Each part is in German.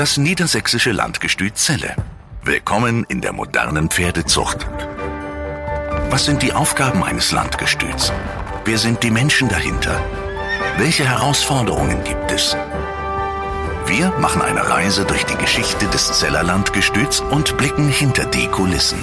Das niedersächsische Landgestüt Celle. Willkommen in der modernen Pferdezucht. Was sind die Aufgaben eines Landgestüts? Wer sind die Menschen dahinter? Welche Herausforderungen gibt es? Wir machen eine Reise durch die Geschichte des Zeller Landgestüts und blicken hinter die Kulissen.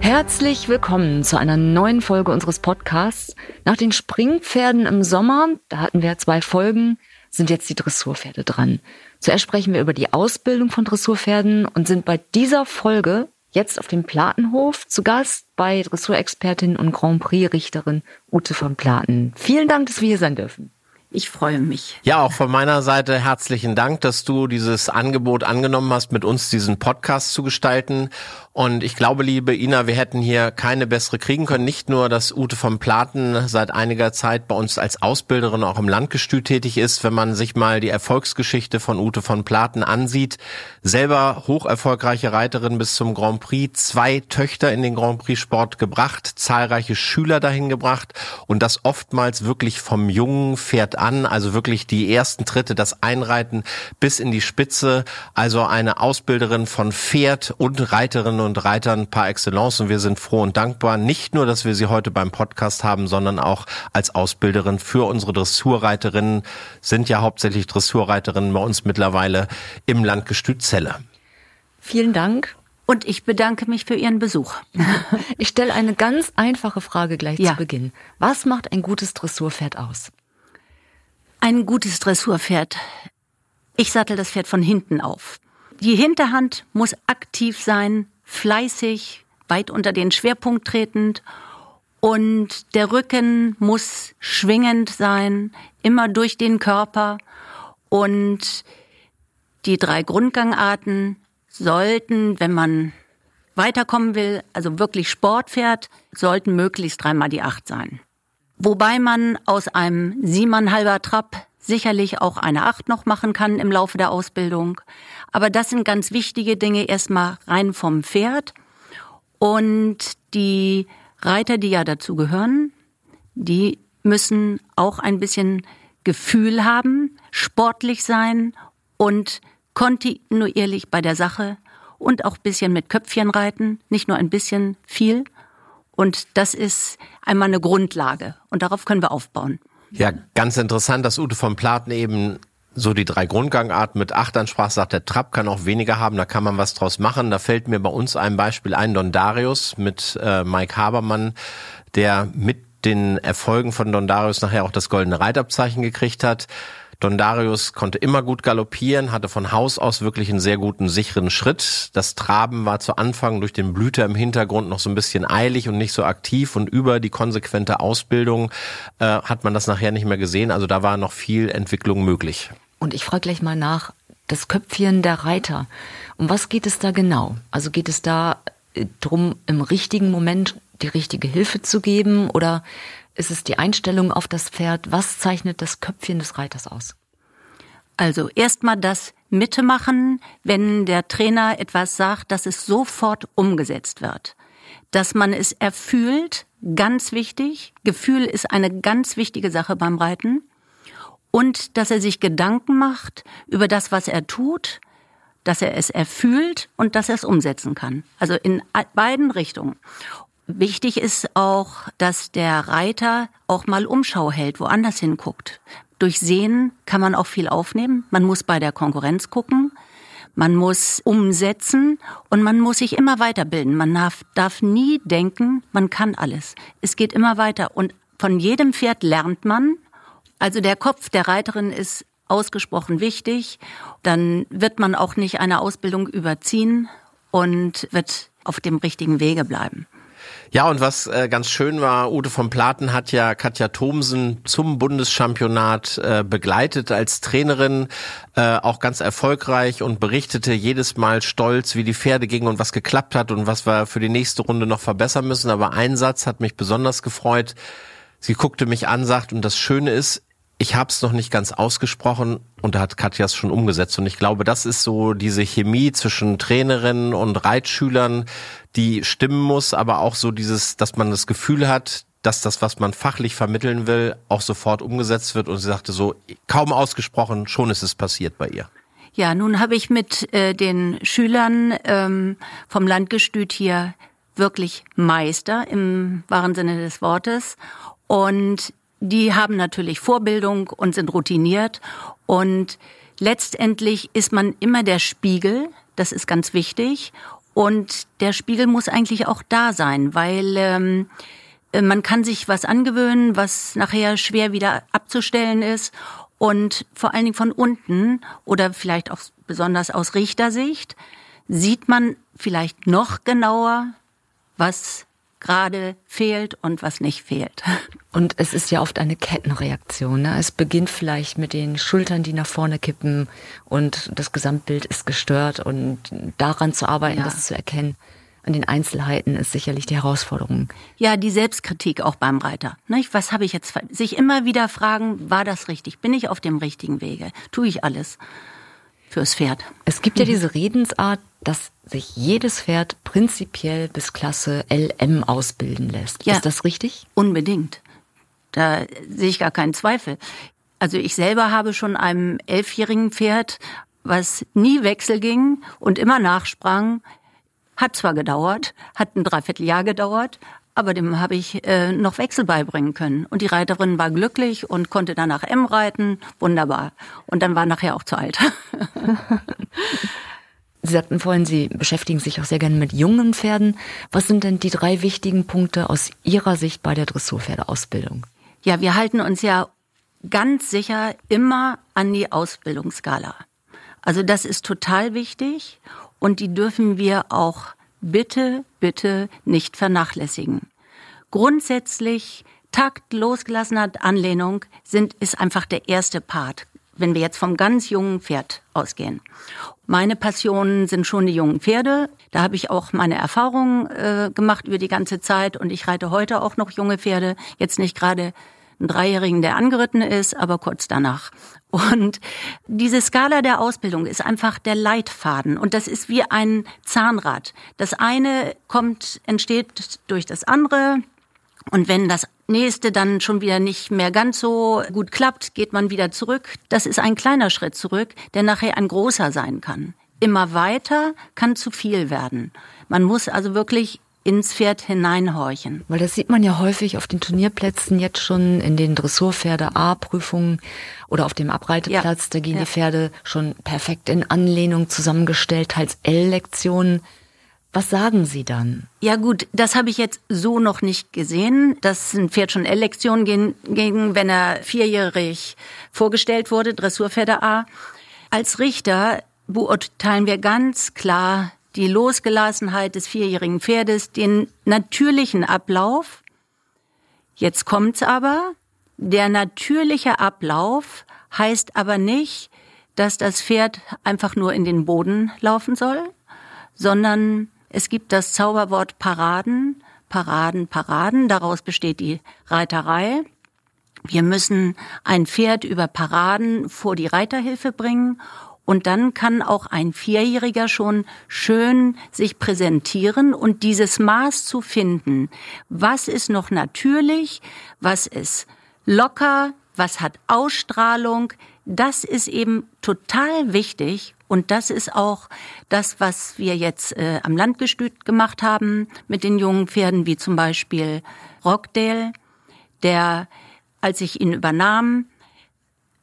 Herzlich willkommen zu einer neuen Folge unseres Podcasts. Nach den Springpferden im Sommer, da hatten wir zwei Folgen, sind jetzt die Dressurpferde dran. Zuerst sprechen wir über die Ausbildung von Dressurpferden und sind bei dieser Folge jetzt auf dem Platenhof zu Gast bei Dressurexpertin und Grand Prix-Richterin Ute von Platen. Vielen Dank, dass wir hier sein dürfen. Ich freue mich. Ja, auch von meiner Seite herzlichen Dank, dass du dieses Angebot angenommen hast, mit uns diesen Podcast zu gestalten. Und ich glaube, liebe Ina, wir hätten hier keine bessere kriegen können. Nicht nur, dass Ute von Platen seit einiger Zeit bei uns als Ausbilderin auch im Landgestüt tätig ist, wenn man sich mal die Erfolgsgeschichte von Ute von Platen ansieht. Selber hoch erfolgreiche Reiterin bis zum Grand Prix, zwei Töchter in den Grand Prix Sport gebracht, zahlreiche Schüler dahin gebracht und das oftmals wirklich vom jungen Pferd an, also wirklich die ersten Tritte, das Einreiten bis in die Spitze, also eine Ausbilderin von Pferd und Reiterin und Reitern par excellence und wir sind froh und dankbar, nicht nur, dass wir sie heute beim Podcast haben, sondern auch als Ausbilderin für unsere Dressurreiterinnen, sind ja hauptsächlich Dressurreiterinnen bei uns mittlerweile im Landgestüt Celle. Vielen Dank. Und ich bedanke mich für Ihren Besuch. Ich stelle eine ganz einfache Frage gleich ja. zu Beginn. Was macht ein gutes Dressurpferd aus? Ein gutes Dressurpferd. Ich sattel das Pferd von hinten auf. Die Hinterhand muss aktiv sein, fleißig, weit unter den Schwerpunkt tretend und der Rücken muss schwingend sein, immer durch den Körper und die drei Grundgangarten sollten, wenn man weiterkommen will, also wirklich Sport fährt, sollten möglichst dreimal die acht sein. Wobei man aus einem siebeneinhalber Trab sicherlich auch eine Acht noch machen kann im Laufe der Ausbildung. Aber das sind ganz wichtige Dinge erstmal rein vom Pferd. Und die Reiter, die ja dazu gehören, die müssen auch ein bisschen Gefühl haben, sportlich sein und kontinuierlich bei der Sache und auch bisschen mit Köpfchen reiten, nicht nur ein bisschen, viel. Und das ist einmal eine Grundlage und darauf können wir aufbauen. Ja, ganz interessant, dass Ute von Platen eben so die drei Grundgangarten mit acht ansprach, sagt der Trab kann auch weniger haben, da kann man was draus machen. Da fällt mir bei uns ein Beispiel ein, Don Darius mit äh, Mike Habermann, der mit den Erfolgen von Don Darius nachher auch das goldene Reitabzeichen gekriegt hat. Don Darius konnte immer gut galoppieren, hatte von Haus aus wirklich einen sehr guten, sicheren Schritt. Das Traben war zu Anfang durch den Blüter im Hintergrund noch so ein bisschen eilig und nicht so aktiv und über die konsequente Ausbildung äh, hat man das nachher nicht mehr gesehen. Also da war noch viel Entwicklung möglich. Und ich frage gleich mal nach, das Köpfchen der Reiter. Um was geht es da genau? Also geht es da äh, drum, im richtigen Moment die richtige Hilfe zu geben oder ist es die Einstellung auf das Pferd? Was zeichnet das Köpfchen des Reiters aus? Also erstmal das Mitte machen, wenn der Trainer etwas sagt, dass es sofort umgesetzt wird. Dass man es erfühlt, ganz wichtig. Gefühl ist eine ganz wichtige Sache beim Reiten. Und dass er sich Gedanken macht über das, was er tut, dass er es erfühlt und dass er es umsetzen kann. Also in beiden Richtungen. Wichtig ist auch, dass der Reiter auch mal Umschau hält, woanders hinguckt. Durch Sehen kann man auch viel aufnehmen. Man muss bei der Konkurrenz gucken. Man muss umsetzen und man muss sich immer weiterbilden. Man darf, darf nie denken, man kann alles. Es geht immer weiter und von jedem Pferd lernt man. Also der Kopf der Reiterin ist ausgesprochen wichtig. Dann wird man auch nicht eine Ausbildung überziehen und wird auf dem richtigen Wege bleiben. Ja, und was äh, ganz schön war, Ute von Platen hat ja Katja Thomsen zum Bundeschampionat äh, begleitet als Trainerin, äh, auch ganz erfolgreich und berichtete jedes Mal stolz, wie die Pferde gingen und was geklappt hat und was wir für die nächste Runde noch verbessern müssen. Aber ein Satz hat mich besonders gefreut. Sie guckte mich an, sagt, und das Schöne ist, ich habe es noch nicht ganz ausgesprochen und da hat Katja es schon umgesetzt. Und ich glaube, das ist so diese Chemie zwischen Trainerinnen und Reitschülern, die stimmen muss, aber auch so dieses, dass man das Gefühl hat, dass das, was man fachlich vermitteln will, auch sofort umgesetzt wird. Und sie sagte so, kaum ausgesprochen, schon ist es passiert bei ihr. Ja, nun habe ich mit äh, den Schülern ähm, vom Landgestüt hier wirklich Meister im wahren Sinne des Wortes. Und die haben natürlich Vorbildung und sind routiniert. Und letztendlich ist man immer der Spiegel. Das ist ganz wichtig. Und der Spiegel muss eigentlich auch da sein, weil ähm, äh, man kann sich was angewöhnen, was nachher schwer wieder abzustellen ist. Und vor allen Dingen von unten oder vielleicht auch besonders aus Richtersicht sieht man vielleicht noch genauer, was gerade fehlt und was nicht fehlt. Und es ist ja oft eine Kettenreaktion. Ne? Es beginnt vielleicht mit den Schultern, die nach vorne kippen und das Gesamtbild ist gestört und daran zu arbeiten, ja. das zu erkennen. An den Einzelheiten ist sicherlich die Herausforderung. Ja, die Selbstkritik auch beim Reiter. Nicht? Was habe ich jetzt? Sich immer wieder fragen, war das richtig? Bin ich auf dem richtigen Wege? Tue ich alles? Fürs Pferd. Es gibt ja diese Redensart, dass sich jedes Pferd prinzipiell bis Klasse LM ausbilden lässt. Ja, ist das richtig? Unbedingt. Da sehe ich gar keinen Zweifel. Also ich selber habe schon einem elfjährigen Pferd, was nie Wechsel ging und immer nachsprang, hat zwar gedauert, hat ein Dreivierteljahr gedauert, aber dem habe ich äh, noch Wechsel beibringen können. Und die Reiterin war glücklich und konnte danach M reiten. Wunderbar. Und dann war nachher auch zu alt. Sie sagten vorhin, Sie beschäftigen sich auch sehr gerne mit jungen Pferden. Was sind denn die drei wichtigen Punkte aus Ihrer Sicht bei der Dressurpferdeausbildung? Ja, wir halten uns ja ganz sicher immer an die Ausbildungsskala. Also das ist total wichtig und die dürfen wir auch bitte, bitte nicht vernachlässigen. Grundsätzlich Takt, losgelassener Anlehnung sind, ist einfach der erste Part, wenn wir jetzt vom ganz jungen Pferd ausgehen. Meine Passionen sind schon die jungen Pferde. Da habe ich auch meine Erfahrungen äh, gemacht über die ganze Zeit und ich reite heute auch noch junge Pferde. Jetzt nicht gerade einen Dreijährigen, der angeritten ist, aber kurz danach. Und diese Skala der Ausbildung ist einfach der Leitfaden und das ist wie ein Zahnrad. Das eine kommt, entsteht durch das andere und wenn das nächste dann schon wieder nicht mehr ganz so gut klappt, geht man wieder zurück. Das ist ein kleiner Schritt zurück, der nachher ein großer sein kann. Immer weiter kann zu viel werden. Man muss also wirklich ins Pferd hineinhorchen. Weil das sieht man ja häufig auf den Turnierplätzen jetzt schon in den Dressurpferde A-Prüfungen oder auf dem Abreiteplatz. Ja. Da gehen ja. die Pferde schon perfekt in Anlehnung zusammengestellt, teils L-Lektionen. Was sagen Sie dann? Ja gut, das habe ich jetzt so noch nicht gesehen, dass ein Pferd schon L-Lektionen ging, wenn er vierjährig vorgestellt wurde, Dressurpferde A. Als Richter beurteilen wir ganz klar die Losgelassenheit des vierjährigen Pferdes, den natürlichen Ablauf. Jetzt kommt's aber. Der natürliche Ablauf heißt aber nicht, dass das Pferd einfach nur in den Boden laufen soll, sondern es gibt das Zauberwort Paraden, Paraden, Paraden. Daraus besteht die Reiterei. Wir müssen ein Pferd über Paraden vor die Reiterhilfe bringen und dann kann auch ein Vierjähriger schon schön sich präsentieren und dieses Maß zu finden. Was ist noch natürlich? Was ist locker? Was hat Ausstrahlung? Das ist eben total wichtig und das ist auch das, was wir jetzt äh, am Landgestüt gemacht haben mit den jungen Pferden, wie zum Beispiel Rockdale, der, als ich ihn übernahm,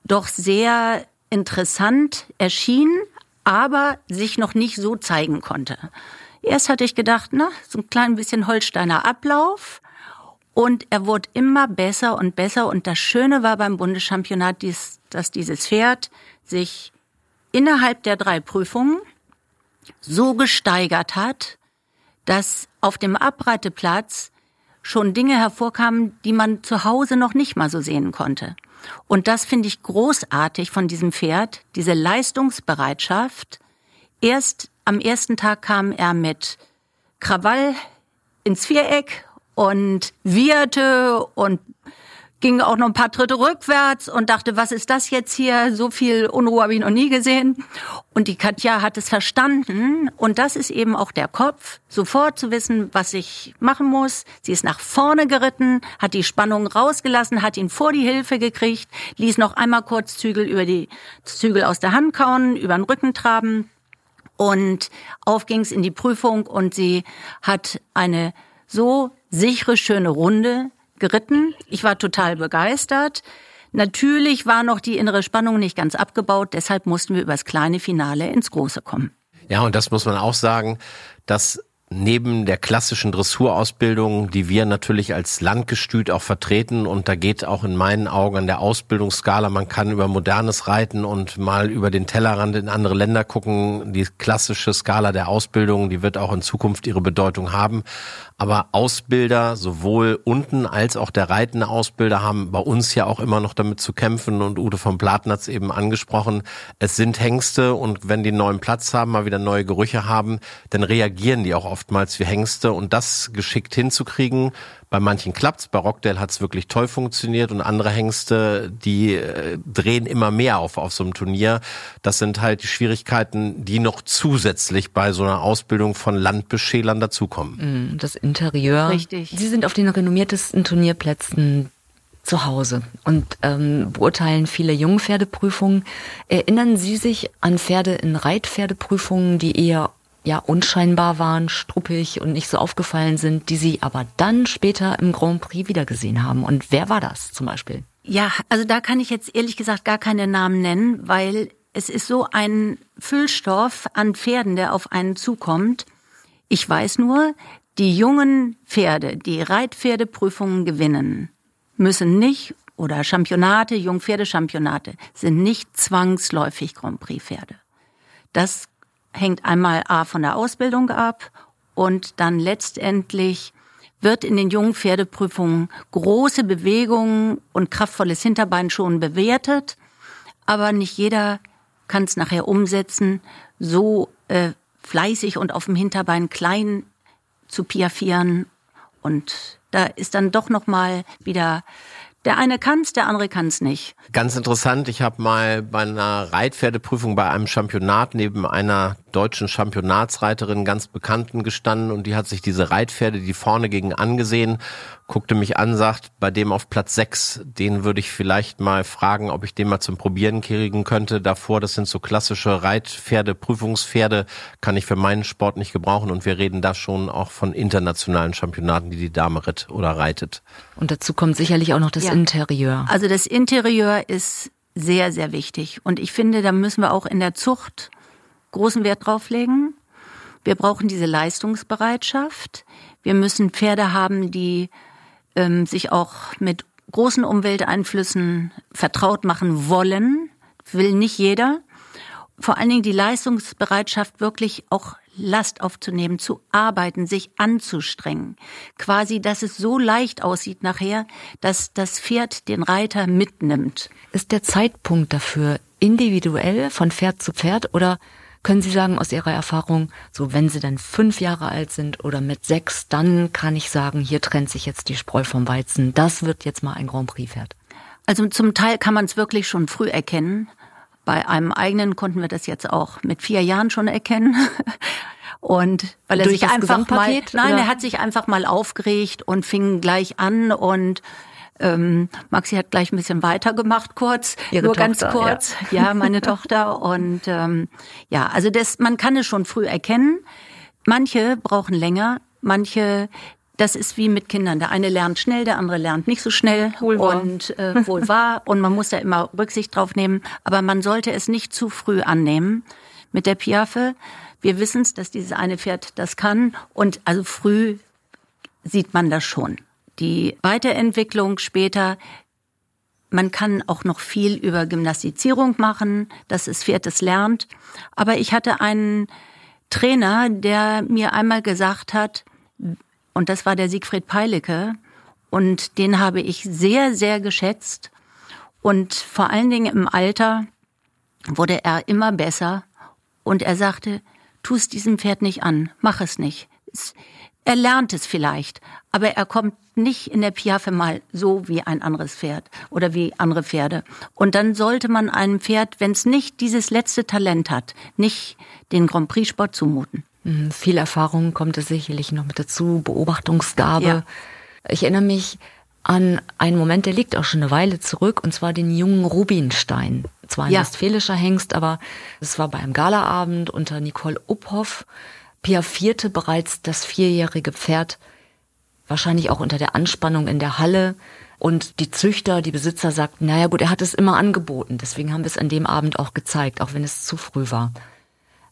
doch sehr interessant erschien, aber sich noch nicht so zeigen konnte. Erst hatte ich gedacht, na, so ein klein bisschen Holsteiner Ablauf. Und er wurde immer besser und besser. Und das Schöne war beim Bundeschampionat, dass dieses Pferd sich innerhalb der drei Prüfungen so gesteigert hat, dass auf dem Abreiteplatz schon Dinge hervorkamen, die man zu Hause noch nicht mal so sehen konnte. Und das finde ich großartig von diesem Pferd, diese Leistungsbereitschaft. Erst am ersten Tag kam er mit Krawall ins Viereck und wieherte und ging auch noch ein paar Tritte rückwärts und dachte, was ist das jetzt hier? So viel Unruhe habe ich noch nie gesehen. Und die Katja hat es verstanden. Und das ist eben auch der Kopf, sofort zu wissen, was ich machen muss. Sie ist nach vorne geritten, hat die Spannung rausgelassen, hat ihn vor die Hilfe gekriegt, ließ noch einmal kurz Zügel über die Zügel aus der Hand kauen, über den Rücken traben. Und auf ging's in die Prüfung und sie hat eine so sichere, schöne Runde geritten. Ich war total begeistert. Natürlich war noch die innere Spannung nicht ganz abgebaut, deshalb mussten wir übers kleine Finale ins große kommen. Ja, und das muss man auch sagen, dass neben der klassischen Dressurausbildung, die wir natürlich als Landgestüt auch vertreten, und da geht auch in meinen Augen an der Ausbildungsskala, man kann über modernes Reiten und mal über den Tellerrand in andere Länder gucken. Die klassische Skala der Ausbildung, die wird auch in Zukunft ihre Bedeutung haben. Aber Ausbilder, sowohl unten als auch der reitende Ausbilder, haben bei uns ja auch immer noch damit zu kämpfen. Und Ute von es eben angesprochen. Es sind Hengste und wenn die neuen Platz haben, mal wieder neue Gerüche haben, dann reagieren die auch oftmals wie Hengste. Und das geschickt hinzukriegen, bei manchen klappt's, bei Rockdale hat's wirklich toll funktioniert und andere Hengste, die äh, drehen immer mehr auf auf so einem Turnier. Das sind halt die Schwierigkeiten, die noch zusätzlich bei so einer Ausbildung von Landbeschälern dazukommen. Mm, das Interieur. Richtig. Sie sind auf den renommiertesten Turnierplätzen zu Hause und ähm, beurteilen viele Jungpferdeprüfungen. Erinnern Sie sich an Pferde in Reitpferdeprüfungen, die eher ja unscheinbar waren, struppig und nicht so aufgefallen sind, die sie aber dann später im Grand Prix wiedergesehen haben. Und wer war das zum Beispiel? Ja, also da kann ich jetzt ehrlich gesagt gar keine Namen nennen, weil es ist so ein Füllstoff an Pferden, der auf einen zukommt. Ich weiß nur, die jungen Pferde, die Reitpferdeprüfungen gewinnen, müssen nicht oder Championate, Jungpferdechampionate sind nicht zwangsläufig Grand Prix Pferde. Das hängt einmal A von der Ausbildung ab und dann letztendlich wird in den jungen Pferdeprüfungen große Bewegungen und kraftvolles Hinterbein schon bewertet, aber nicht jeder kann es nachher umsetzen, so äh, fleißig und auf dem Hinterbein klein zu piaffieren. Und da ist dann doch noch mal wieder der eine kann's, der andere kann's nicht. Ganz interessant, ich habe mal bei einer Reitpferdeprüfung bei einem Championat neben einer deutschen Championatsreiterin ganz Bekannten gestanden und die hat sich diese Reitpferde, die vorne gegen angesehen, guckte mich an, sagt, bei dem auf Platz 6, den würde ich vielleicht mal fragen, ob ich den mal zum Probieren kriegen könnte. Davor, das sind so klassische Reitpferde, Prüfungspferde, kann ich für meinen Sport nicht gebrauchen und wir reden da schon auch von internationalen Championaten, die die Dame ritt oder reitet. Und dazu kommt sicherlich auch noch das ja. Interieur. Also das Interieur ist sehr, sehr wichtig. Und ich finde, da müssen wir auch in der Zucht großen Wert drauf legen. Wir brauchen diese Leistungsbereitschaft. Wir müssen Pferde haben, die ähm, sich auch mit großen Umwelteinflüssen vertraut machen wollen. Will nicht jeder. Vor allen Dingen die Leistungsbereitschaft, wirklich auch Last aufzunehmen, zu arbeiten, sich anzustrengen. Quasi, dass es so leicht aussieht nachher, dass das Pferd den Reiter mitnimmt. Ist der Zeitpunkt dafür individuell von Pferd zu Pferd oder können Sie sagen aus Ihrer Erfahrung, so wenn Sie dann fünf Jahre alt sind oder mit sechs, dann kann ich sagen, hier trennt sich jetzt die Spreu vom Weizen. Das wird jetzt mal ein Grand Prix Pferd. Also zum Teil kann man es wirklich schon früh erkennen. Bei einem eigenen konnten wir das jetzt auch mit vier Jahren schon erkennen. Und weil er Durch sich einfach mal, nein, oder? er hat sich einfach mal aufgeregt und fing gleich an und ähm, Maxi hat gleich ein bisschen weitergemacht, kurz, Ihre nur Tochter, ganz kurz. Ja, ja meine Tochter. Und ähm, ja, also das, man kann es schon früh erkennen. Manche brauchen länger, manche das ist wie mit Kindern. Der eine lernt schnell, der andere lernt nicht so schnell wohl und äh, wohl wahr. Und man muss da immer Rücksicht drauf nehmen. Aber man sollte es nicht zu früh annehmen mit der Piaffe. Wir wissen es, dass dieses eine Pferd das kann. Und also früh sieht man das schon die Weiterentwicklung später. Man kann auch noch viel über Gymnastizierung machen, dass das Pferd es lernt. Aber ich hatte einen Trainer, der mir einmal gesagt hat, und das war der Siegfried Peilicke, und den habe ich sehr, sehr geschätzt. Und vor allen Dingen im Alter wurde er immer besser. Und er sagte, tu es diesem Pferd nicht an, mach es nicht. Er lernt es vielleicht, aber er kommt nicht in der Piaffe mal so wie ein anderes Pferd oder wie andere Pferde. Und dann sollte man einem Pferd, wenn es nicht dieses letzte Talent hat, nicht den Grand Prix Sport zumuten. Mhm, viel Erfahrung kommt es sicherlich noch mit dazu, Beobachtungsgabe. Ja. Ich erinnere mich an einen Moment, der liegt auch schon eine Weile zurück, und zwar den jungen Rubinstein. Zwar ein ja. westfälischer Hengst, aber es war bei einem Galaabend unter Nicole Uphoff. Pia vierte bereits das vierjährige Pferd, wahrscheinlich auch unter der Anspannung in der Halle. Und die Züchter, die Besitzer sagten, naja gut, er hat es immer angeboten. Deswegen haben wir es an dem Abend auch gezeigt, auch wenn es zu früh war.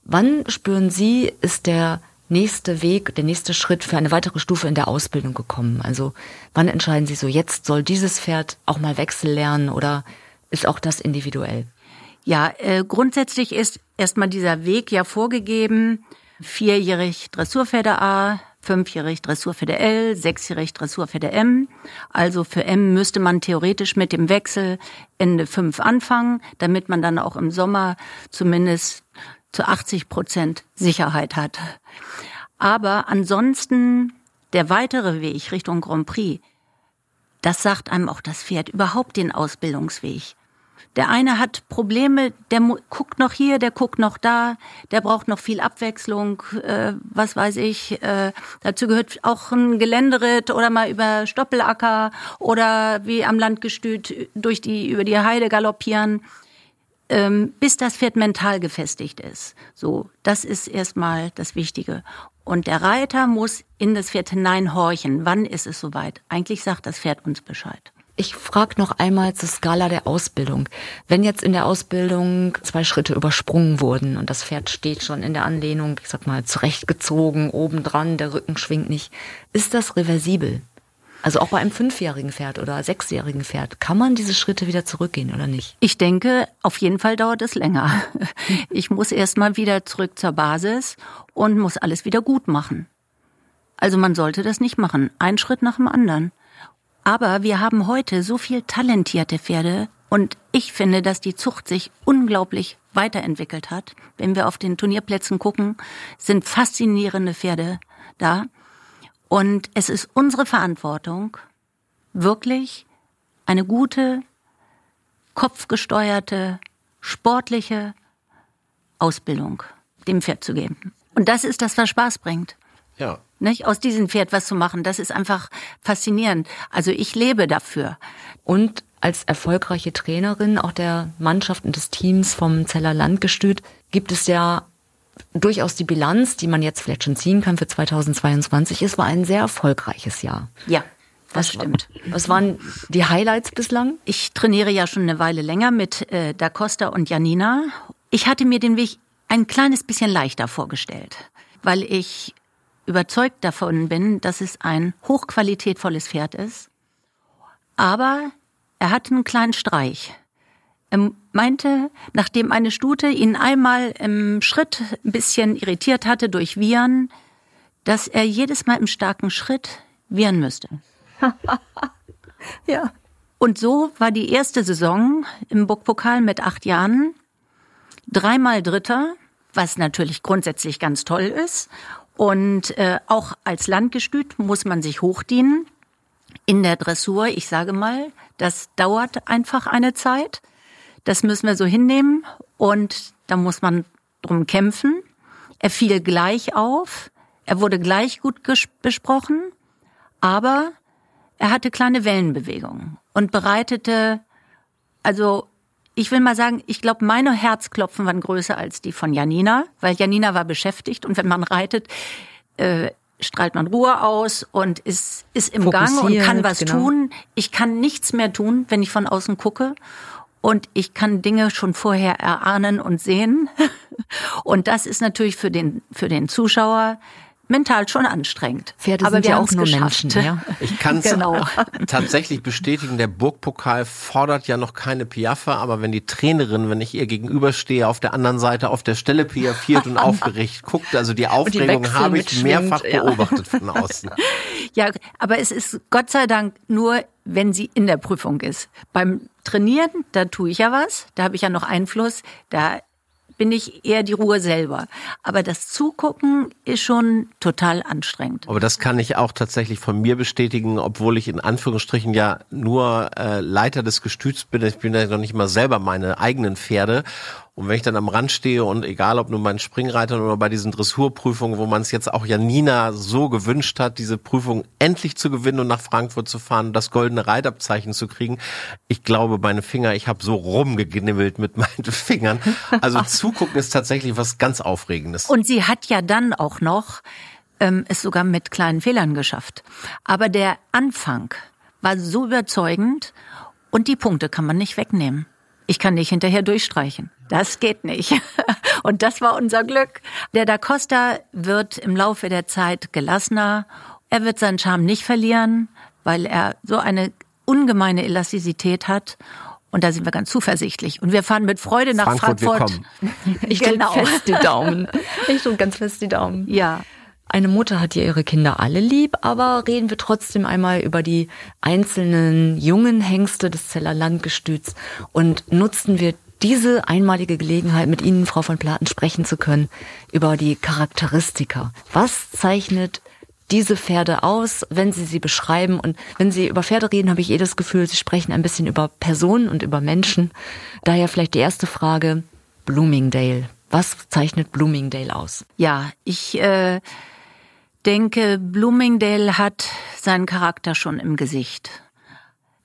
Wann spüren Sie, ist der nächste Weg, der nächste Schritt für eine weitere Stufe in der Ausbildung gekommen? Also wann entscheiden Sie so, jetzt soll dieses Pferd auch mal Wechsel lernen oder ist auch das individuell? Ja, äh, grundsätzlich ist erstmal dieser Weg ja vorgegeben. Vierjährig Dressurpferde A, fünfjährig Dressurpferde L, sechsjährig Dressurpferde M. Also für M müsste man theoretisch mit dem Wechsel Ende fünf anfangen, damit man dann auch im Sommer zumindest zu 80 Prozent Sicherheit hat. Aber ansonsten der weitere Weg Richtung Grand Prix, das sagt einem auch das Pferd, überhaupt den Ausbildungsweg. Der eine hat Probleme, der guckt noch hier, der guckt noch da, der braucht noch viel Abwechslung, äh, was weiß ich. Äh, dazu gehört auch ein Geländeritt oder mal über Stoppelacker oder wie am Landgestüt durch die über die Heide galoppieren, ähm, bis das Pferd mental gefestigt ist. So, das ist erstmal das Wichtige. Und der Reiter muss in das Pferd hineinhorchen. Wann ist es soweit? Eigentlich sagt das Pferd uns Bescheid. Ich frage noch einmal zur Skala der Ausbildung. Wenn jetzt in der Ausbildung zwei Schritte übersprungen wurden und das Pferd steht schon in der Anlehnung, ich sag mal, zurechtgezogen, obendran, der Rücken schwingt nicht, ist das reversibel? Also auch bei einem fünfjährigen Pferd oder sechsjährigen Pferd, kann man diese Schritte wieder zurückgehen oder nicht? Ich denke, auf jeden Fall dauert es länger. Ich muss erst mal wieder zurück zur Basis und muss alles wieder gut machen. Also man sollte das nicht machen. Ein Schritt nach dem anderen. Aber wir haben heute so viel talentierte Pferde und ich finde, dass die Zucht sich unglaublich weiterentwickelt hat. Wenn wir auf den Turnierplätzen gucken, sind faszinierende Pferde da. Und es ist unsere Verantwortung, wirklich eine gute, kopfgesteuerte, sportliche Ausbildung dem Pferd zu geben. Und das ist das, was Spaß bringt. Ja. Nicht? Aus diesem Pferd was zu machen, das ist einfach faszinierend. Also ich lebe dafür. Und als erfolgreiche Trainerin auch der Mannschaft und des Teams vom Zeller Landgestüt gibt es ja durchaus die Bilanz, die man jetzt vielleicht schon ziehen kann für 2022. Es war ein sehr erfolgreiches Jahr. Ja. Das was, stimmt. Was waren die Highlights bislang? Ich trainiere ja schon eine Weile länger mit äh, Da Costa und Janina. Ich hatte mir den Weg ein kleines bisschen leichter vorgestellt, weil ich überzeugt davon bin, dass es ein hochqualitätvolles Pferd ist. Aber er hat einen kleinen Streich. Er meinte, nachdem eine Stute ihn einmal im Schritt ein bisschen irritiert hatte durch Viren, dass er jedes Mal im starken Schritt viren müsste. ja. Und so war die erste Saison im Burgpokal mit acht Jahren dreimal Dritter, was natürlich grundsätzlich ganz toll ist. Und äh, auch als Landgestüt muss man sich hochdienen. In der Dressur, ich sage mal, das dauert einfach eine Zeit. Das müssen wir so hinnehmen und da muss man drum kämpfen. Er fiel gleich auf, er wurde gleich gut besprochen, aber er hatte kleine Wellenbewegungen und bereitete, also ich will mal sagen, ich glaube, meine Herzklopfen waren größer als die von Janina, weil Janina war beschäftigt und wenn man reitet, äh, strahlt man Ruhe aus und ist, ist im Gang und kann was genau. tun. Ich kann nichts mehr tun, wenn ich von außen gucke. Und ich kann Dinge schon vorher erahnen und sehen. Und das ist natürlich für den, für den Zuschauer mental schon anstrengend. Pferde Aber sind ja auch nur geschafft. Menschen. Ja. Ich kann es genau. tatsächlich bestätigen, der Burgpokal fordert ja noch keine Piaffe, aber wenn die Trainerin, wenn ich ihr gegenüberstehe, auf der anderen Seite auf der Stelle piaffiert und aufgeregt guckt, also die Aufregung habe ich mehrfach ja. beobachtet von außen. Ja, aber es ist Gott sei Dank nur, wenn sie in der Prüfung ist. Beim Trainieren, da tue ich ja was, da habe ich ja noch Einfluss, da bin ich eher die Ruhe selber. Aber das Zugucken ist schon total anstrengend. Aber das kann ich auch tatsächlich von mir bestätigen, obwohl ich in Anführungsstrichen ja nur äh, Leiter des Gestüts bin. Ich bin ja noch nicht mal selber meine eigenen Pferde. Und wenn ich dann am Rand stehe und egal ob nur bei den Springreitern oder bei diesen Dressurprüfungen, wo man es jetzt auch Janina so gewünscht hat, diese Prüfung endlich zu gewinnen und nach Frankfurt zu fahren und das goldene Reitabzeichen zu kriegen, ich glaube, meine Finger, ich habe so rumgeknibbelt mit meinen Fingern. Also zugucken ist tatsächlich was ganz Aufregendes. Und sie hat ja dann auch noch ähm, es sogar mit kleinen Fehlern geschafft. Aber der Anfang war so überzeugend und die Punkte kann man nicht wegnehmen. Ich kann nicht hinterher durchstreichen. Das geht nicht. Und das war unser Glück. Der Da Costa wird im Laufe der Zeit gelassener. Er wird seinen Charme nicht verlieren, weil er so eine ungemeine Elastizität hat. Und da sind wir ganz zuversichtlich. Und wir fahren mit Freude nach Frankfurt. Frankfurt. Ich genau. drücke fest die Daumen. Ich drücke ganz fest die Daumen. Ja. Eine Mutter hat ja ihre Kinder alle lieb, aber reden wir trotzdem einmal über die einzelnen jungen Hengste des Zeller Landgestüts und nutzen wir diese einmalige Gelegenheit, mit Ihnen, Frau von Platen, sprechen zu können über die Charakteristika. Was zeichnet diese Pferde aus, wenn Sie sie beschreiben? Und wenn Sie über Pferde reden, habe ich eh das Gefühl, Sie sprechen ein bisschen über Personen und über Menschen. Daher vielleicht die erste Frage, Bloomingdale. Was zeichnet Bloomingdale aus? Ja, ich äh, denke, Bloomingdale hat seinen Charakter schon im Gesicht.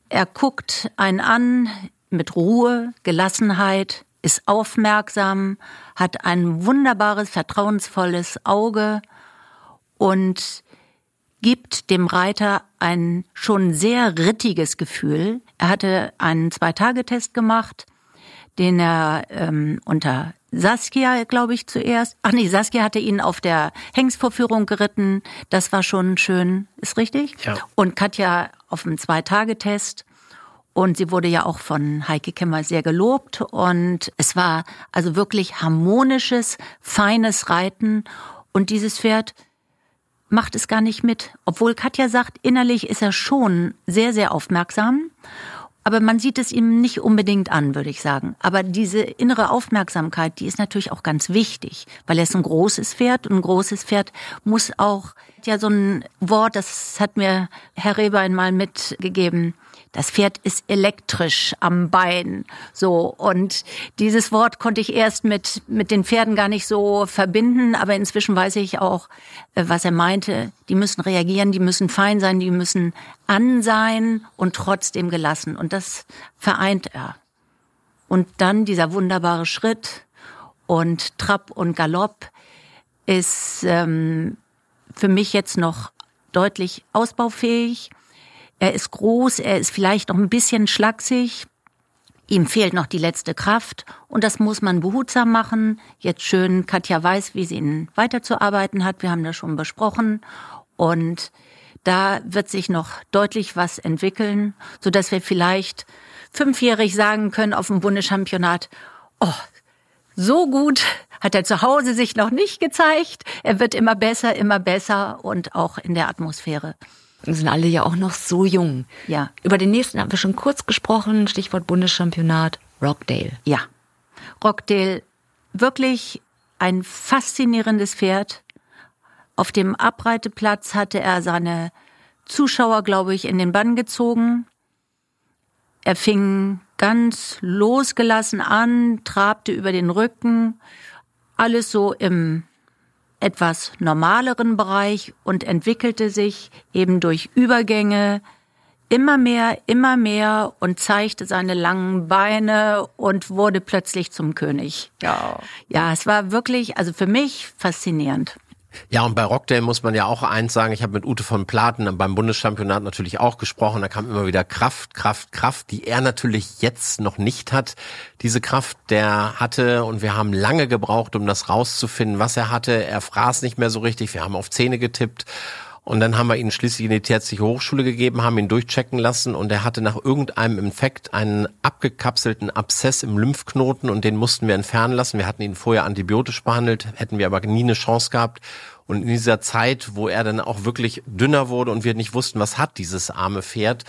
Er guckt einen an mit Ruhe, Gelassenheit, ist aufmerksam, hat ein wunderbares, vertrauensvolles Auge und gibt dem Reiter ein schon sehr rittiges Gefühl. Er hatte einen Zwei-Tage-Test gemacht, den er ähm, unter Saskia, glaube ich, zuerst. Ach nee, Saskia hatte ihn auf der Hengstvorführung geritten. Das war schon schön, ist richtig? Ja. Und Katja auf dem Zwei-Tage-Test. Und sie wurde ja auch von Heike Kemmer sehr gelobt. Und es war also wirklich harmonisches, feines Reiten. Und dieses Pferd macht es gar nicht mit. Obwohl Katja sagt, innerlich ist er schon sehr, sehr aufmerksam. Aber man sieht es ihm nicht unbedingt an, würde ich sagen. Aber diese innere Aufmerksamkeit, die ist natürlich auch ganz wichtig, weil er ist ein großes Pferd und ein großes Pferd muss auch, ja, so ein Wort, das hat mir Herr Rebein mal mitgegeben, das Pferd ist elektrisch am Bein. So. Und dieses Wort konnte ich erst mit, mit den Pferden gar nicht so verbinden. Aber inzwischen weiß ich auch, äh, was er meinte. Die müssen reagieren, die müssen fein sein, die müssen an sein und trotzdem gelassen. Und das vereint er. Und dann dieser wunderbare Schritt und Trab und Galopp ist ähm, für mich jetzt noch deutlich ausbaufähig. Er ist groß, er ist vielleicht noch ein bisschen schlaksig. Ihm fehlt noch die letzte Kraft und das muss man behutsam machen. Jetzt schön, Katja weiß, wie sie ihn weiterzuarbeiten hat. Wir haben das schon besprochen und da wird sich noch deutlich was entwickeln, so dass wir vielleicht fünfjährig sagen können auf dem Bundeschampionat, oh, so gut hat er zu Hause sich noch nicht gezeigt. Er wird immer besser, immer besser und auch in der Atmosphäre sind alle ja auch noch so jung. Ja. Über den nächsten haben wir schon kurz gesprochen, Stichwort Bundeschampionat, Rockdale. Ja. Rockdale, wirklich ein faszinierendes Pferd. Auf dem Abreiteplatz hatte er seine Zuschauer, glaube ich, in den Bann gezogen. Er fing ganz losgelassen an, trabte über den Rücken, alles so im etwas normaleren Bereich und entwickelte sich eben durch Übergänge immer mehr, immer mehr und zeigte seine langen Beine und wurde plötzlich zum König. Ja. Ja, es war wirklich, also für mich faszinierend. Ja, und bei Rockdale muss man ja auch eins sagen, ich habe mit Ute von Platen beim Bundeschampionat natürlich auch gesprochen, da kam immer wieder Kraft, Kraft, Kraft, die er natürlich jetzt noch nicht hat. Diese Kraft, der hatte und wir haben lange gebraucht, um das rauszufinden, was er hatte. Er fraß nicht mehr so richtig, wir haben auf Zähne getippt. Und dann haben wir ihn schließlich in die Tierärztliche Hochschule gegeben, haben ihn durchchecken lassen und er hatte nach irgendeinem Infekt einen abgekapselten Abszess im Lymphknoten und den mussten wir entfernen lassen. Wir hatten ihn vorher antibiotisch behandelt, hätten wir aber nie eine Chance gehabt. Und in dieser Zeit, wo er dann auch wirklich dünner wurde und wir nicht wussten, was hat dieses arme Pferd,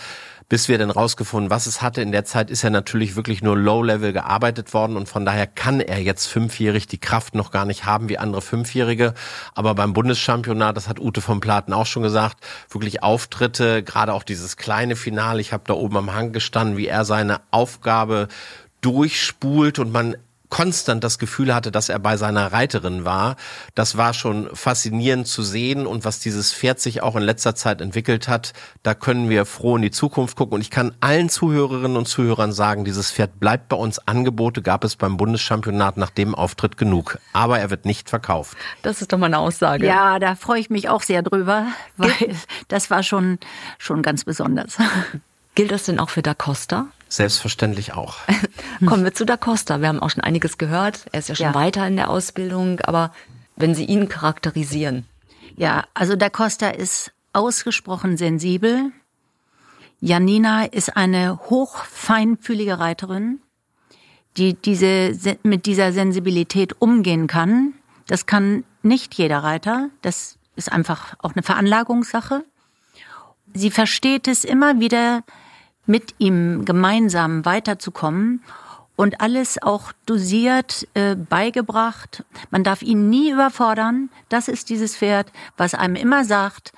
bis wir dann rausgefunden, was es hatte. In der Zeit ist er natürlich wirklich nur Low-Level gearbeitet worden und von daher kann er jetzt fünfjährig die Kraft noch gar nicht haben wie andere Fünfjährige. Aber beim Bundeschampionat, das hat Ute vom Platen auch schon gesagt, wirklich Auftritte, gerade auch dieses kleine Finale. Ich habe da oben am Hang gestanden, wie er seine Aufgabe durchspult und man konstant das Gefühl hatte, dass er bei seiner Reiterin war. Das war schon faszinierend zu sehen und was dieses Pferd sich auch in letzter Zeit entwickelt hat, da können wir froh in die Zukunft gucken und ich kann allen Zuhörerinnen und Zuhörern sagen, dieses Pferd bleibt bei uns. Angebote gab es beim Bundeschampionat nach dem Auftritt genug, aber er wird nicht verkauft. Das ist doch mal eine Aussage. Ja, da freue ich mich auch sehr drüber, weil das war schon schon ganz besonders. Gilt das denn auch für Da Costa? Selbstverständlich auch. Kommen wir zu Da Costa. Wir haben auch schon einiges gehört. Er ist ja schon ja. weiter in der Ausbildung, aber wenn Sie ihn charakterisieren. Ja, also Da Costa ist ausgesprochen sensibel. Janina ist eine hochfeinfühlige Reiterin, die diese, mit dieser Sensibilität umgehen kann. Das kann nicht jeder Reiter. Das ist einfach auch eine Veranlagungssache. Sie versteht es immer wieder, mit ihm gemeinsam weiterzukommen und alles auch dosiert äh, beigebracht. Man darf ihn nie überfordern. Das ist dieses Pferd, was einem immer sagt,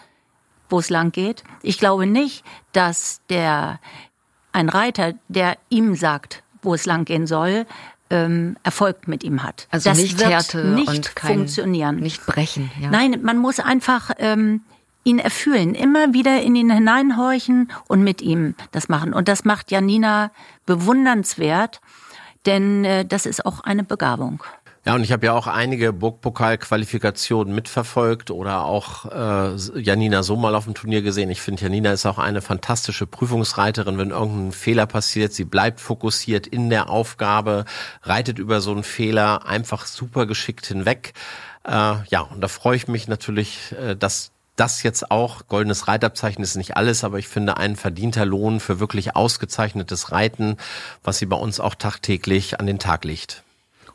wo es lang geht. Ich glaube nicht, dass der ein Reiter, der ihm sagt, wo es lang gehen soll, ähm, Erfolg mit ihm hat. Also das nicht wird Härte nicht und kein, funktionieren. Nicht brechen. Ja. Nein, man muss einfach ähm, ihn erfüllen, immer wieder in ihn hineinhorchen und mit ihm das machen. Und das macht Janina bewundernswert, denn äh, das ist auch eine Begabung. Ja, und ich habe ja auch einige Burgpokal-Qualifikationen mitverfolgt oder auch äh, Janina so mal auf dem Turnier gesehen. Ich finde, Janina ist auch eine fantastische Prüfungsreiterin. Wenn irgendein Fehler passiert, sie bleibt fokussiert in der Aufgabe, reitet über so einen Fehler einfach super geschickt hinweg. Äh, ja, und da freue ich mich natürlich, äh, dass das jetzt auch, goldenes Reitabzeichen ist nicht alles, aber ich finde ein verdienter Lohn für wirklich ausgezeichnetes Reiten, was sie bei uns auch tagtäglich an den Tag legt.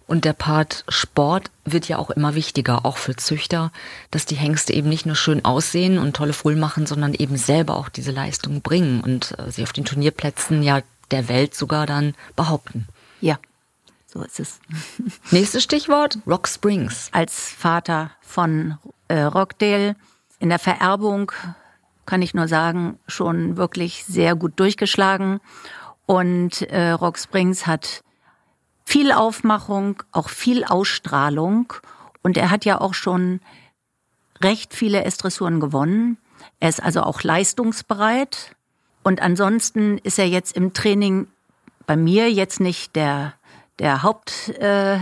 Und der Part Sport wird ja auch immer wichtiger, auch für Züchter, dass die Hengste eben nicht nur schön aussehen und tolle Fohlen machen, sondern eben selber auch diese Leistung bringen und äh, sie auf den Turnierplätzen ja der Welt sogar dann behaupten. Ja, so ist es. Nächstes Stichwort, Rock Springs. Als Vater von äh, Rockdale in der Vererbung kann ich nur sagen, schon wirklich sehr gut durchgeschlagen. Und äh, Rock Springs hat viel Aufmachung, auch viel Ausstrahlung. Und er hat ja auch schon recht viele Estressuren gewonnen. Er ist also auch leistungsbereit. Und ansonsten ist er jetzt im Training bei mir jetzt nicht der, der Haupt, äh, äh,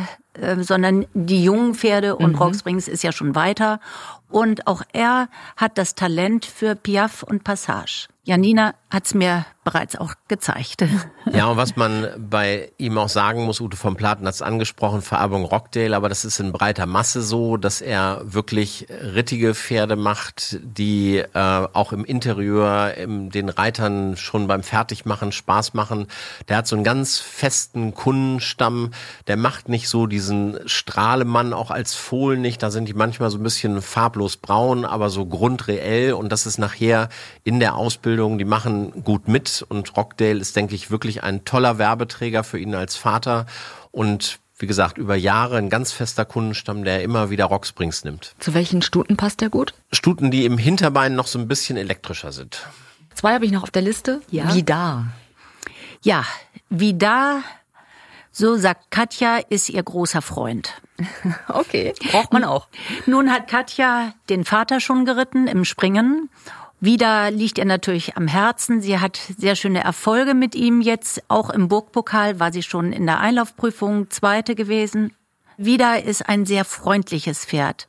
sondern die jungen Pferde und mhm. Rock Springs ist ja schon weiter. Und auch er hat das Talent für Piaf und Passage. Janina hat's mir bereits auch gezeigt. Ja, und was man bei ihm auch sagen muss, Ute von Platen hat's angesprochen, Vererbung Rockdale, aber das ist in breiter Masse so, dass er wirklich rittige Pferde macht, die äh, auch im Interieur im, den Reitern schon beim Fertigmachen Spaß machen. Der hat so einen ganz festen Kundenstamm, der macht nicht so diesen Strahlemann auch als Fohlen nicht, da sind die manchmal so ein bisschen farblos braun, aber so grundreell und das ist nachher in der Ausbildung, die machen gut mit und Rockdale ist, denke ich, wirklich ein toller Werbeträger für ihn als Vater und wie gesagt, über Jahre ein ganz fester Kundenstamm, der immer wieder Rocksprings nimmt. Zu welchen Stuten passt der gut? Stuten, die im Hinterbein noch so ein bisschen elektrischer sind. Zwei habe ich noch auf der Liste. Ja. Wie da? Ja, wie da, so sagt Katja, ist ihr großer Freund. Okay, braucht man auch. Nun hat Katja den Vater schon geritten im Springen wieder liegt ihr natürlich am Herzen. Sie hat sehr schöne Erfolge mit ihm jetzt. Auch im Burgpokal war sie schon in der Einlaufprüfung Zweite gewesen. Wieder ist ein sehr freundliches Pferd.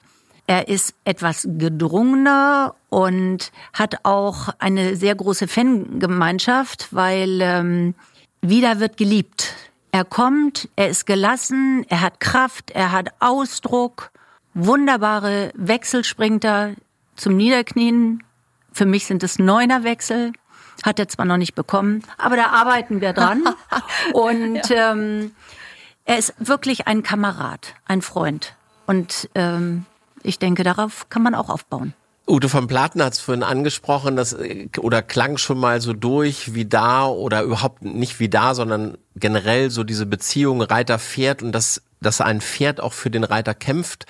Er ist etwas gedrungener und hat auch eine sehr große Fangemeinschaft, weil ähm, wieder wird geliebt. Er kommt, er ist gelassen, er hat Kraft, er hat Ausdruck, wunderbare Wechselsprinter zum Niederknien, für mich sind es Neunerwechsel. Hat er zwar noch nicht bekommen, aber da arbeiten wir dran. Und ja. ähm, er ist wirklich ein Kamerad, ein Freund. Und ähm, ich denke, darauf kann man auch aufbauen. Ute von Platen hat es vorhin angesprochen, das oder klang schon mal so durch, wie da oder überhaupt nicht wie da, sondern generell so diese Beziehung Reiter-Pferd und dass, dass ein Pferd auch für den Reiter kämpft.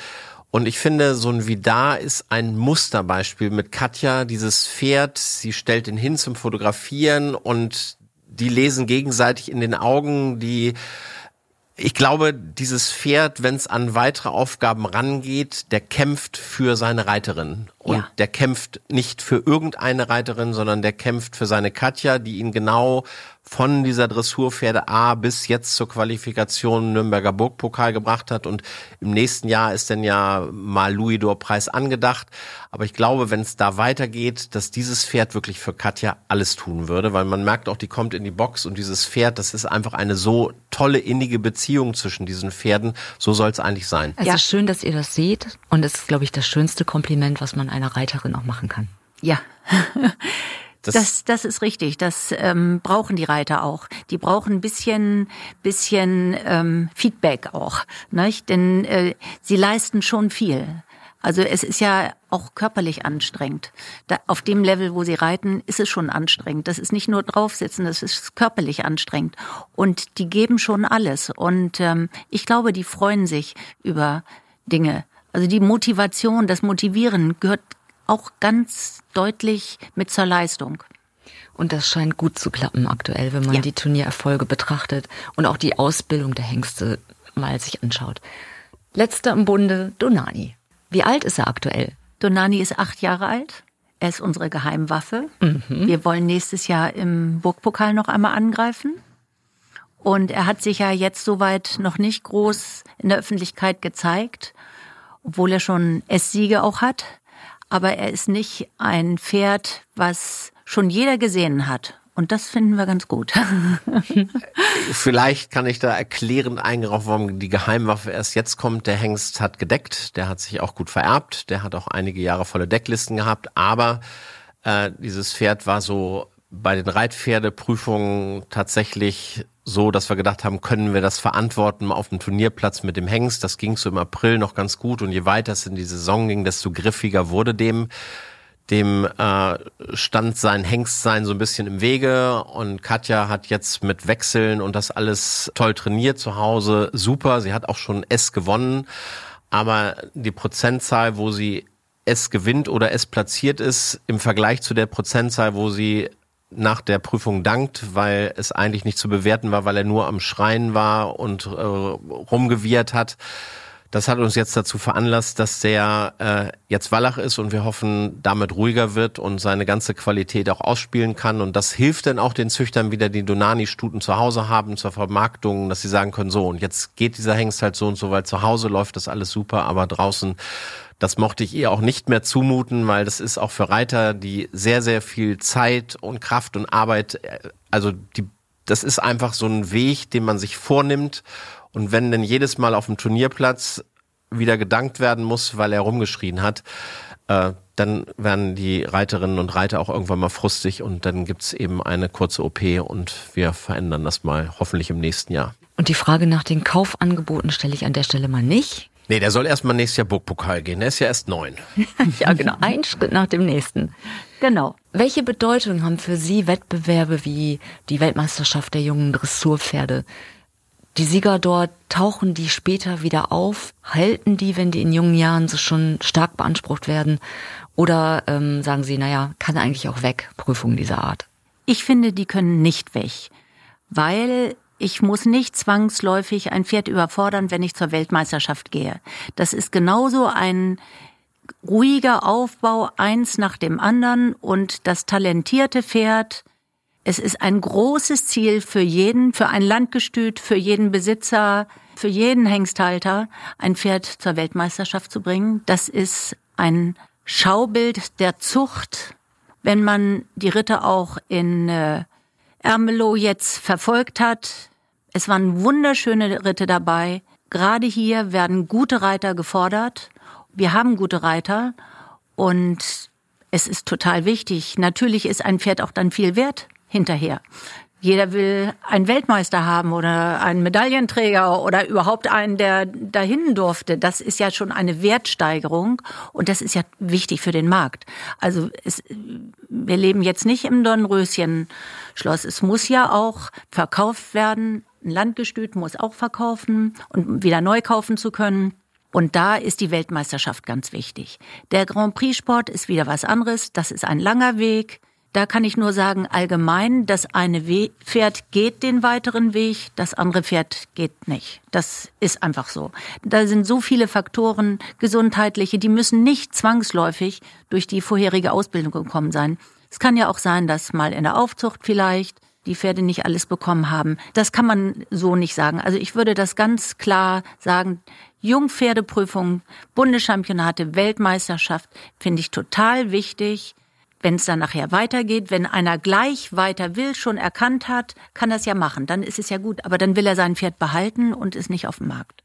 Und ich finde, so ein Vidar ist ein Musterbeispiel mit Katja. Dieses Pferd, sie stellt ihn hin zum Fotografieren und die lesen gegenseitig in den Augen, die ich glaube, dieses Pferd, wenn es an weitere Aufgaben rangeht, der kämpft für seine Reiterin. Und ja. der kämpft nicht für irgendeine Reiterin, sondern der kämpft für seine Katja, die ihn genau von dieser Dressurpferde A bis jetzt zur Qualifikation Nürnberger Burgpokal gebracht hat. Und im nächsten Jahr ist dann ja mal Louis-Dor-Preis angedacht. Aber ich glaube, wenn es da weitergeht, dass dieses Pferd wirklich für Katja alles tun würde, weil man merkt auch, die kommt in die Box und dieses Pferd, das ist einfach eine so tolle innige Beziehung zwischen diesen Pferden. So soll es eigentlich sein. Es ja. ist schön, dass ihr das seht. Und es ist, glaube ich, das schönste Kompliment, was man einer Reiterin auch machen kann. Ja. Das, das, das ist richtig. Das ähm, brauchen die Reiter auch. Die brauchen ein bisschen, bisschen ähm, Feedback auch, nicht? Denn äh, sie leisten schon viel. Also es ist ja auch körperlich anstrengend. Da, auf dem Level, wo sie reiten, ist es schon anstrengend. Das ist nicht nur draufsitzen, das ist körperlich anstrengend. Und die geben schon alles. Und ähm, ich glaube, die freuen sich über Dinge. Also die Motivation, das Motivieren gehört auch ganz deutlich mit zur Leistung. Und das scheint gut zu klappen aktuell, wenn man ja. die Turniererfolge betrachtet und auch die Ausbildung der Hengste mal sich anschaut. Letzter im Bunde, Donani. Wie alt ist er aktuell? Donani ist acht Jahre alt. Er ist unsere Geheimwaffe. Mhm. Wir wollen nächstes Jahr im Burgpokal noch einmal angreifen. Und er hat sich ja jetzt soweit noch nicht groß in der Öffentlichkeit gezeigt, obwohl er schon S-Siege auch hat aber er ist nicht ein Pferd, was schon jeder gesehen hat. Und das finden wir ganz gut. Vielleicht kann ich da erklärend eingehen, warum die Geheimwaffe erst jetzt kommt. Der Hengst hat gedeckt, der hat sich auch gut vererbt, der hat auch einige Jahre volle Decklisten gehabt, aber äh, dieses Pferd war so bei den Reitpferdeprüfungen tatsächlich so, dass wir gedacht haben, können wir das verantworten auf dem Turnierplatz mit dem Hengst. Das ging so im April noch ganz gut und je weiter es in die Saison ging, desto griffiger wurde dem. Dem äh, stand sein Hengstsein so ein bisschen im Wege und Katja hat jetzt mit Wechseln und das alles toll trainiert zu Hause. Super, sie hat auch schon S gewonnen, aber die Prozentzahl, wo sie S gewinnt oder S platziert ist, im Vergleich zu der Prozentzahl, wo sie nach der Prüfung dankt, weil es eigentlich nicht zu bewerten war, weil er nur am Schreien war und äh, rumgewirrt hat. Das hat uns jetzt dazu veranlasst, dass der äh, jetzt Wallach ist und wir hoffen, damit ruhiger wird und seine ganze Qualität auch ausspielen kann. Und das hilft dann auch den Züchtern wieder, die Donani-Stuten zu Hause haben zur Vermarktung, dass sie sagen können, so, und jetzt geht dieser Hengst halt so und so, weil zu Hause läuft das alles super, aber draußen das mochte ich ihr auch nicht mehr zumuten, weil das ist auch für Reiter, die sehr, sehr viel Zeit und Kraft und Arbeit, äh, also die, das ist einfach so ein Weg, den man sich vornimmt. Und wenn denn jedes Mal auf dem Turnierplatz wieder gedankt werden muss, weil er rumgeschrien hat, äh, dann werden die Reiterinnen und Reiter auch irgendwann mal frustig und dann gibt's eben eine kurze OP und wir verändern das mal hoffentlich im nächsten Jahr. Und die Frage nach den Kaufangeboten stelle ich an der Stelle mal nicht. Nee, der soll erstmal nächstes Jahr Burgpokal gehen. Der ist ja erst neun. ja, genau. Ein Schritt nach dem nächsten. Genau. Welche Bedeutung haben für Sie Wettbewerbe wie die Weltmeisterschaft der jungen Dressurpferde? Die Sieger dort, tauchen die später wieder auf? Halten die, wenn die in jungen Jahren so schon stark beansprucht werden? Oder ähm, sagen Sie, naja, kann eigentlich auch weg, Prüfungen dieser Art? Ich finde, die können nicht weg, weil ich muss nicht zwangsläufig ein Pferd überfordern, wenn ich zur Weltmeisterschaft gehe. Das ist genauso ein ruhiger Aufbau, eins nach dem anderen und das talentierte Pferd. Es ist ein großes Ziel für jeden, für ein Landgestüt, für jeden Besitzer, für jeden Hengsthalter, ein Pferd zur Weltmeisterschaft zu bringen. Das ist ein Schaubild der Zucht. Wenn man die Ritter auch in äh, Ermelo jetzt verfolgt hat, es waren wunderschöne Ritte dabei. Gerade hier werden gute Reiter gefordert. Wir haben gute Reiter und es ist total wichtig. Natürlich ist ein Pferd auch dann viel wert hinterher. Jeder will einen Weltmeister haben oder einen Medaillenträger oder überhaupt einen, der dahin durfte. Das ist ja schon eine Wertsteigerung und das ist ja wichtig für den Markt. Also es, wir leben jetzt nicht im Dornröschen-Schloss. Es muss ja auch verkauft werden. Ein Landgestüt muss auch verkaufen und wieder neu kaufen zu können. Und da ist die Weltmeisterschaft ganz wichtig. Der Grand Prix Sport ist wieder was anderes. Das ist ein langer Weg. Da kann ich nur sagen, allgemein, das eine Pferd geht den weiteren Weg, das andere Pferd geht nicht. Das ist einfach so. Da sind so viele Faktoren, gesundheitliche, die müssen nicht zwangsläufig durch die vorherige Ausbildung gekommen sein. Es kann ja auch sein, dass mal in der Aufzucht vielleicht die Pferde nicht alles bekommen haben. Das kann man so nicht sagen. Also ich würde das ganz klar sagen. Jungpferdeprüfung, Bundeschampionate, Weltmeisterschaft finde ich total wichtig. Wenn es dann nachher weitergeht, wenn einer gleich weiter will, schon erkannt hat, kann das ja machen. Dann ist es ja gut. Aber dann will er sein Pferd behalten und ist nicht auf dem Markt.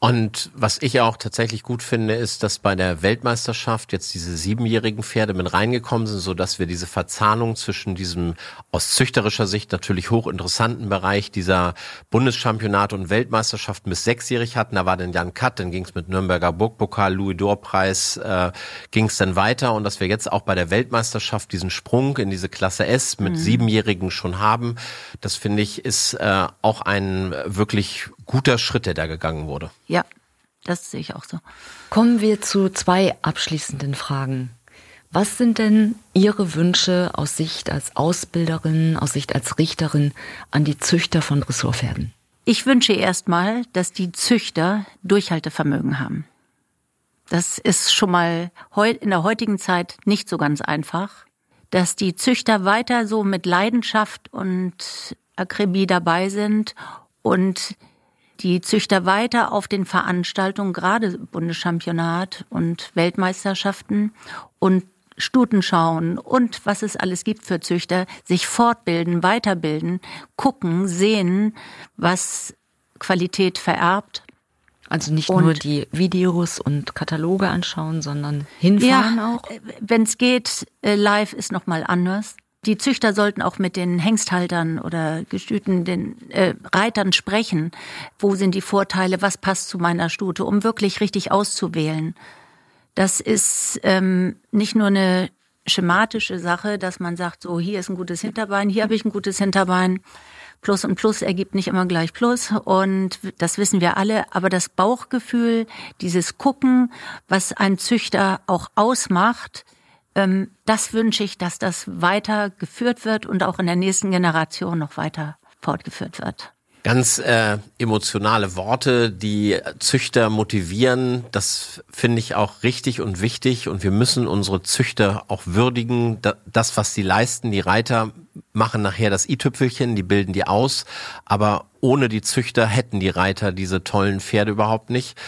Und was ich auch tatsächlich gut finde, ist, dass bei der Weltmeisterschaft jetzt diese siebenjährigen Pferde mit reingekommen sind, so dass wir diese Verzahnung zwischen diesem aus züchterischer Sicht natürlich hochinteressanten Bereich dieser Bundeschampionate und Weltmeisterschaften bis sechsjährig hatten. Da war dann Jan Katt, dann ging es mit Nürnberger Burgpokal, Louis Dor Preis, äh, ging es dann weiter und dass wir jetzt auch bei der Weltmeisterschaft diesen Sprung in diese Klasse S mit mhm. siebenjährigen schon haben, das finde ich ist äh, auch ein wirklich guter Schritt, der da gegangen wurde. Ja, das sehe ich auch so. Kommen wir zu zwei abschließenden Fragen. Was sind denn Ihre Wünsche aus Sicht als Ausbilderin, aus Sicht als Richterin an die Züchter von Dressurpferden? Ich wünsche erstmal, dass die Züchter Durchhaltevermögen haben. Das ist schon mal in der heutigen Zeit nicht so ganz einfach, dass die Züchter weiter so mit Leidenschaft und Akribie dabei sind und die Züchter weiter auf den Veranstaltungen, gerade Bundeschampionat und Weltmeisterschaften und Stuten schauen und was es alles gibt für Züchter, sich fortbilden, weiterbilden, gucken, sehen, was Qualität vererbt. Also nicht und nur die Videos und Kataloge anschauen, sondern hinfahren ja, auch. Wenn es geht, äh, live ist noch mal anders. Die Züchter sollten auch mit den Hengsthaltern oder Gestüten, den äh, Reitern sprechen. Wo sind die Vorteile? Was passt zu meiner Stute? Um wirklich richtig auszuwählen. Das ist ähm, nicht nur eine schematische Sache, dass man sagt, so hier ist ein gutes Hinterbein, hier habe ich ein gutes Hinterbein. Plus und Plus ergibt nicht immer gleich Plus und das wissen wir alle. Aber das Bauchgefühl, dieses Gucken, was ein Züchter auch ausmacht, das wünsche ich, dass das weiter geführt wird und auch in der nächsten Generation noch weiter fortgeführt wird. Ganz äh, emotionale Worte, die Züchter motivieren, das finde ich auch richtig und wichtig und wir müssen unsere Züchter auch würdigen, das, was sie leisten. Die Reiter machen nachher das i-Tüpfelchen, die bilden die aus, aber ohne die Züchter hätten die Reiter diese tollen Pferde überhaupt nicht.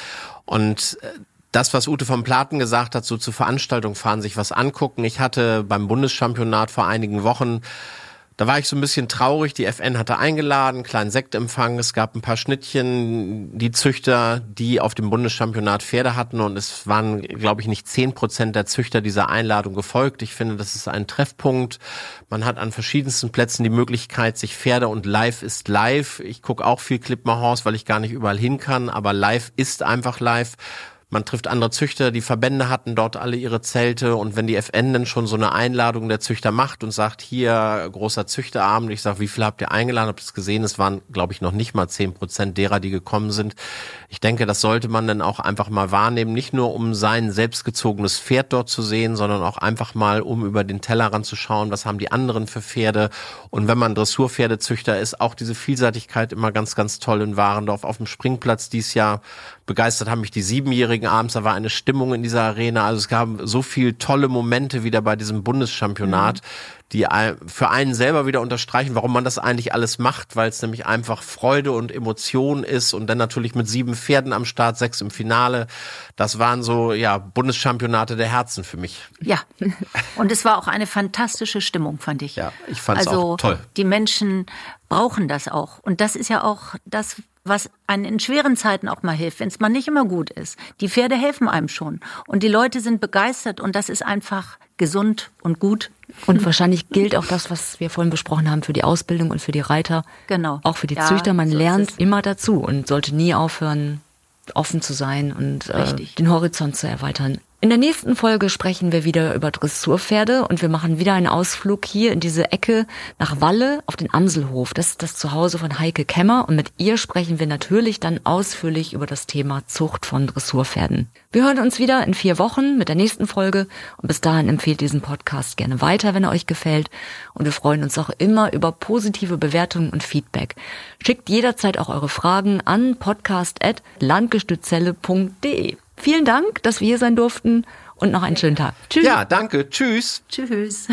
Und äh, das, was Ute vom Platen gesagt hat, so zur Veranstaltung fahren, sich was angucken. Ich hatte beim Bundeschampionat vor einigen Wochen, da war ich so ein bisschen traurig. Die FN hatte eingeladen, kleinen Sektempfang. Es gab ein paar Schnittchen, die Züchter, die auf dem Bundeschampionat Pferde hatten. Und es waren, glaube ich, nicht zehn Prozent der Züchter dieser Einladung gefolgt. Ich finde, das ist ein Treffpunkt. Man hat an verschiedensten Plätzen die Möglichkeit, sich Pferde und live ist live. Ich gucke auch viel Clipmar weil ich gar nicht überall hin kann. Aber live ist einfach live. Man trifft andere Züchter, die Verbände hatten dort alle ihre Zelte und wenn die FN dann schon so eine Einladung der Züchter macht und sagt, hier großer Züchterabend, ich sage, wie viel habt ihr eingeladen? Habt ihr es gesehen? Es waren, glaube ich, noch nicht mal zehn Prozent derer, die gekommen sind. Ich denke, das sollte man dann auch einfach mal wahrnehmen, nicht nur um sein selbstgezogenes Pferd dort zu sehen, sondern auch einfach mal, um über den Tellerrand zu schauen, was haben die anderen für Pferde. Und wenn man Dressurpferdezüchter ist, auch diese Vielseitigkeit immer ganz, ganz toll in Warendorf auf dem Springplatz dies Jahr begeistert haben mich die Siebenjährigen abends. Da war eine Stimmung in dieser Arena. Also es gab so viel tolle Momente wieder bei diesem Bundeschampionat. Mhm die für einen selber wieder unterstreichen, warum man das eigentlich alles macht, weil es nämlich einfach Freude und Emotion ist und dann natürlich mit sieben Pferden am Start, sechs im Finale. Das waren so, ja, Bundeschampionate der Herzen für mich. Ja. Und es war auch eine fantastische Stimmung, fand ich. Ja, ich fand es also, auch toll. Die Menschen brauchen das auch. Und das ist ja auch das, was einen in schweren Zeiten auch mal hilft, wenn es mal nicht immer gut ist. Die Pferde helfen einem schon. Und die Leute sind begeistert und das ist einfach gesund und gut. Und wahrscheinlich gilt auch das, was wir vorhin besprochen haben, für die Ausbildung und für die Reiter. Genau. Auch für die Ja, Züchter. Man so lernt immer dazu und sollte nie aufhören, offen zu sein und äh, den Horizont zu erweitern. In der nächsten Folge sprechen wir wieder über Dressurpferde und wir machen wieder einen Ausflug hier in diese Ecke nach Walle auf den Amselhof. Das ist das Zuhause von Heike Kemmer und mit ihr sprechen wir natürlich dann ausführlich über das Thema Zucht von Dressurpferden. Wir hören uns wieder in vier Wochen mit der nächsten Folge und bis dahin empfehlt diesen Podcast gerne weiter, wenn er euch gefällt und wir freuen uns auch immer über positive Bewertungen und Feedback. Schickt jederzeit auch eure Fragen an podcast.landgestützelle.de. Vielen Dank, dass wir hier sein durften und noch einen schönen Tag. Tschüss. Ja, danke. Tschüss. Tschüss.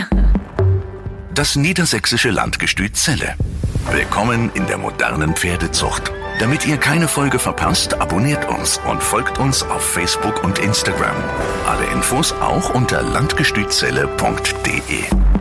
Das niedersächsische Landgestüt Zelle. Willkommen in der modernen Pferdezucht. Damit ihr keine Folge verpasst, abonniert uns und folgt uns auf Facebook und Instagram. Alle Infos auch unter landgestützelle.de.